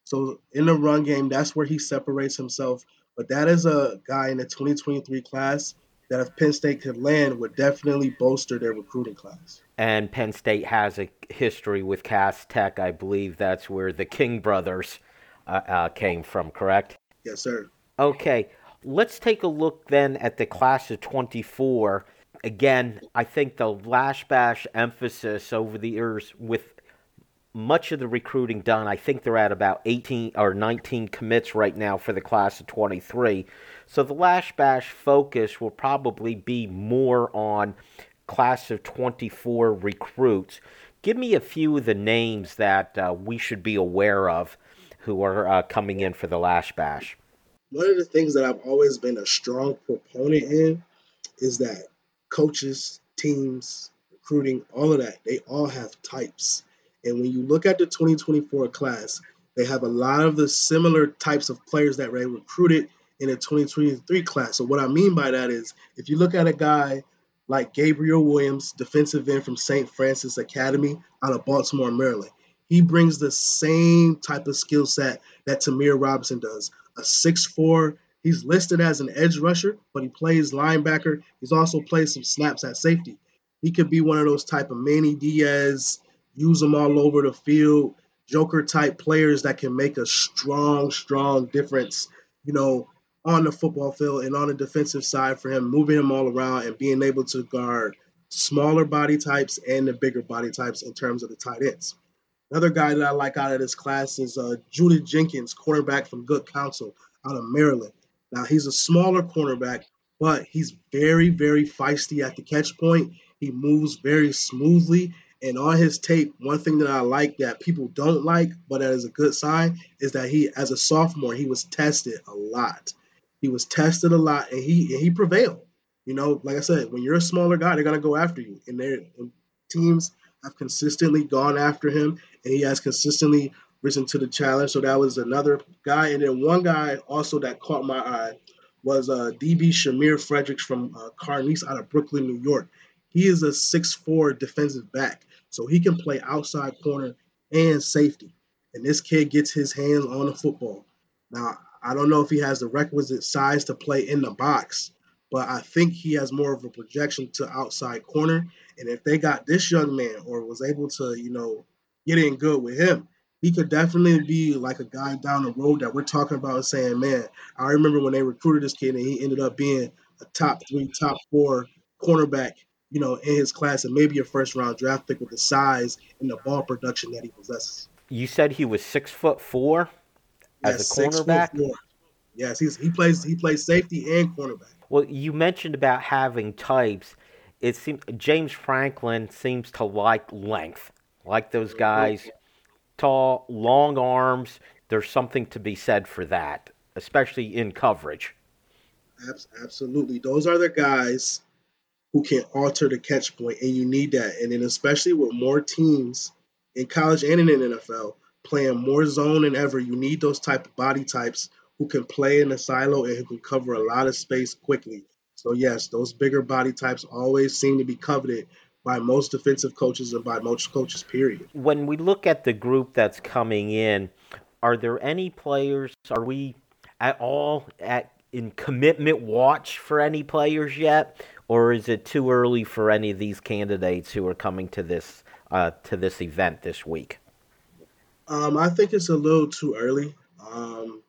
So in the run game, that's where he separates himself. But that is a guy in the 2023 class that if Penn State could land would definitely bolster their recruiting class and Penn State has a history with Cass Tech. I believe that's where the King brothers uh, uh, came from, correct? Yes, sir. Okay, let's take a look then at the class of 24. Again, I think the Lasch Bash emphasis over the years with much of the recruiting done, I think they're at about 18 or 19 commits right now for the class of 23. So the Lasch Bash focus will probably be more on class of 24 recruits. Give me a few of the names that uh, we should be aware of who are uh, coming in for the Lasch Bash. One of the things that I've always been a strong proponent in is that coaches, teams, recruiting, all of that, they all have types. And when you look at the 2024 class, they have a lot of the similar types of players that were recruited in the 2023 class. So what I mean by that is if you look at a guy like Gabriel Williams, defensive end from St. Frances Academy out of Baltimore, Maryland. He brings the same type of skill set that Tamir Robinson does. A 6'4, he's listed as an edge rusher, but he plays linebacker. He's also played some snaps at safety. He could be one of those type of Manny Diaz, use them all over the field, Joker type players that can make a strong, strong difference. You know, on the football field and on the defensive side for him, moving him all around and being able to guard smaller body types and the bigger body types in terms of the tight ends. Another guy that I like out of this class is uh, Judah Jenkins, cornerback from Good Counsel out of Maryland. Now, he's a smaller cornerback, but he's very, very feisty at the catch point. He moves very smoothly. And on his tape, one thing that I like that people don't like, but that is a good sign, is that he, as a sophomore, he was tested a lot. He was tested a lot, and he and he prevailed. You know, like I said, when you're a smaller guy, they're gonna go after you, and their teams have consistently gone after him, and he has consistently risen to the challenge. So that was another guy, and then one guy also that caught my eye was uh, DB Shamir Fredericks from uh, Canarsie out of Brooklyn, New York. He is a six-four defensive back, so he can play outside corner and safety. And this kid gets his hands on the football. Now, I don't know if he has the requisite size to play in the box, but I think he has more of a projection to outside corner. And if they got this young man or was able to, you know, get in good with him, he could definitely be like a guy down the road that we're talking about saying, man, I remember when they recruited this kid and he ended up being a top three, top four cornerback, you know, in his class and maybe a first round draft pick with the size and the ball production that he possesses. You said he was six foot four? As a cornerback. Yes, he's he plays he plays safety and cornerback. Well, you mentioned about having types. It seems James Franklin seems to like length, like those mm-hmm. guys, tall, long arms, there's something to be said for that, especially in coverage. Absolutely. Those are the guys who can alter the catch point, and you need that. And then, especially with more teams in college and in the NFL playing more zone than ever, you need those type of body types who can play in the silo and who can cover a lot of space quickly. So, yes, those bigger body types always seem to be coveted by most defensive coaches and by most coaches, period. When we look at the group that's coming in, are there any players, are we at all at in commitment watch for any players yet? Or is it too early for any of these candidates who are coming to this uh, to this event this week? Um, I think it's a little too early. Um,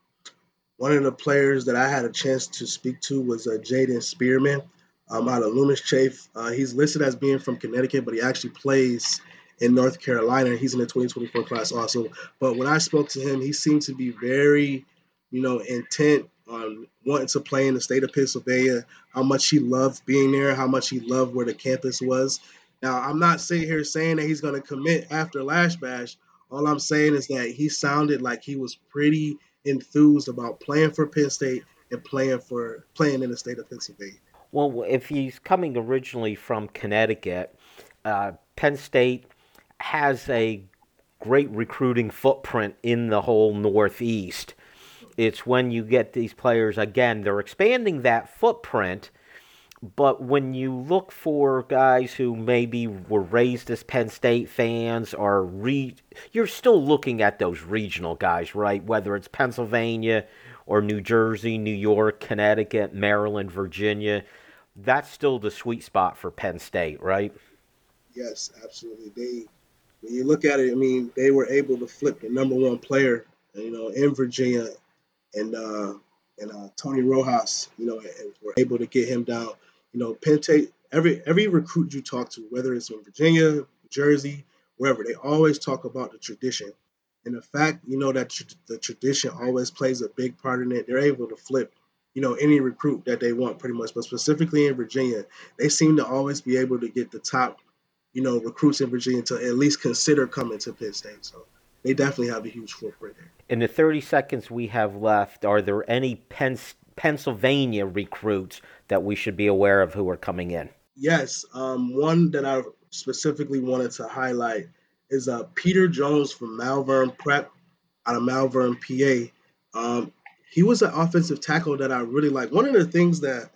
one of the players that I had a chance to speak to was uh, Jaden Spearman um, out of Loomis Chaffee. Uh, he's listed as being from Connecticut, but he actually plays in North Carolina. He's in the 2024 class also. But when I spoke to him, he seemed to be very, you know, intent on wanting to play in the state of Pennsylvania, how much he loved being there, how much he loved where the campus was. Now, I'm not sitting here saying that he's going to commit after Lasch Bash. All I'm saying is that he sounded like he was pretty enthused about playing for Penn State and playing for playing in the state of Pennsylvania. Well, if he's coming originally from Connecticut, uh, Penn State has a great recruiting footprint in the whole Northeast. It's when you get these players again, they're expanding that footprint. But when you look for guys who maybe were raised as Penn State fans or re- you're still looking at those regional guys, right? Whether it's Pennsylvania or New Jersey, New York, Connecticut, Maryland, Virginia, that's still the sweet spot for Penn State, right? Yes, absolutely. They when you look at it, I mean, they were able to flip the number one player, you know, in Virginia and uh, and uh, Tony Rojas, you know, and were able to get him down. You know, Penn State, every every recruit you talk to, whether it's in Virginia, Jersey, wherever, they always talk about the tradition. And the fact, you know, that tr- the tradition always plays a big part in it, they're able to flip, you know, any recruit that they want pretty much. But specifically in Virginia, they seem to always be able to get the top, you know, recruits in Virginia to at least consider coming to Penn State. So they definitely have a huge footprint there. In the 30 seconds we have left, are there any Penn, Pennsylvania recruits that we should be aware of who are coming in? Yes, um, one that I specifically wanted to highlight is uh, Peter Jones from Malvern Prep out of Malvern, PA. Um, he was an offensive tackle that I really like. One of the things that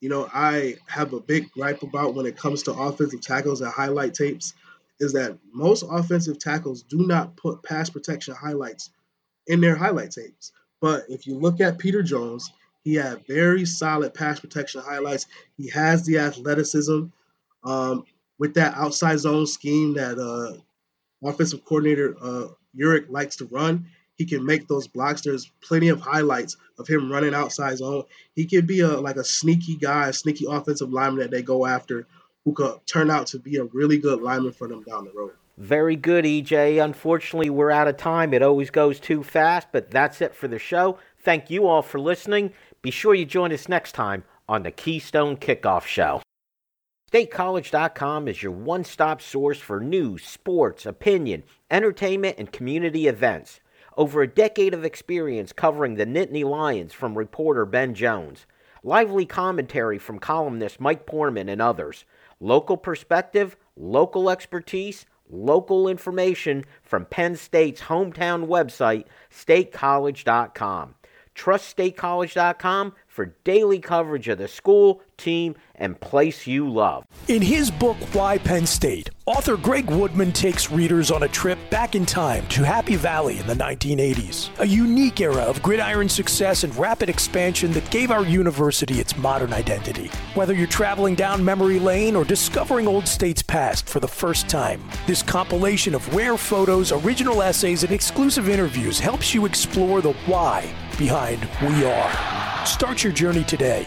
you know I have a big gripe about when it comes to offensive tackles and highlight tapes is that most offensive tackles do not put pass protection highlights in their highlight tapes. But if you look at Peter Jones, he had very solid pass protection highlights. He has the athleticism um, with that outside zone scheme that uh, offensive coordinator uh, Yurcich likes to run. He can make those blocks. There's plenty of highlights of him running outside zone. He could be a like a sneaky guy, a sneaky offensive lineman that they go after who could turn out to be a really good lineman for them down the road. Very good, EJ. Unfortunately, we're out of time. It always goes too fast, but that's it for the show. Thank you all for listening. Be sure you join us next time on the Keystone Kickoff Show. StateCollege.com is your one stop source for news, sports, opinion, entertainment, and community events. Over a decade of experience covering the Nittany Lions from reporter Ben Jones. Lively commentary from columnist Mike Poorman and others local perspective, local expertise, local information from Penn State's hometown website, statecollege.com. Trust statecollege.com for daily coverage of the school, team, and place you love. In his book, Why Penn State, author Greg Woodman takes readers on a trip back in time to Happy Valley in the 1980s, a unique era of gridiron success and rapid expansion that gave our university its modern identity. Whether you're traveling down memory lane or discovering Old State's past for the first time, this compilation of rare photos, original essays, and exclusive interviews helps you explore the why behind We Are. Start your journey today.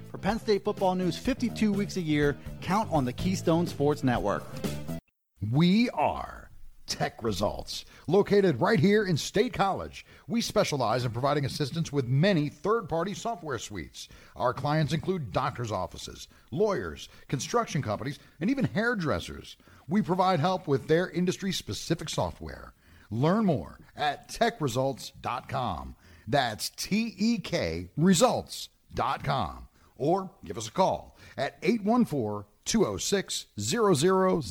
For Penn State football news 52 weeks a year, count on the Keystone Sports Network. We are Tech Results, located right here in State College. We specialize in providing assistance with many third party software suites. Our clients include doctors' offices, lawyers, construction companies, and even hairdressers. We provide help with their industry specific software. Learn more at techresults.com. That's T E K results.com. Or give us a call at 814 206 0000.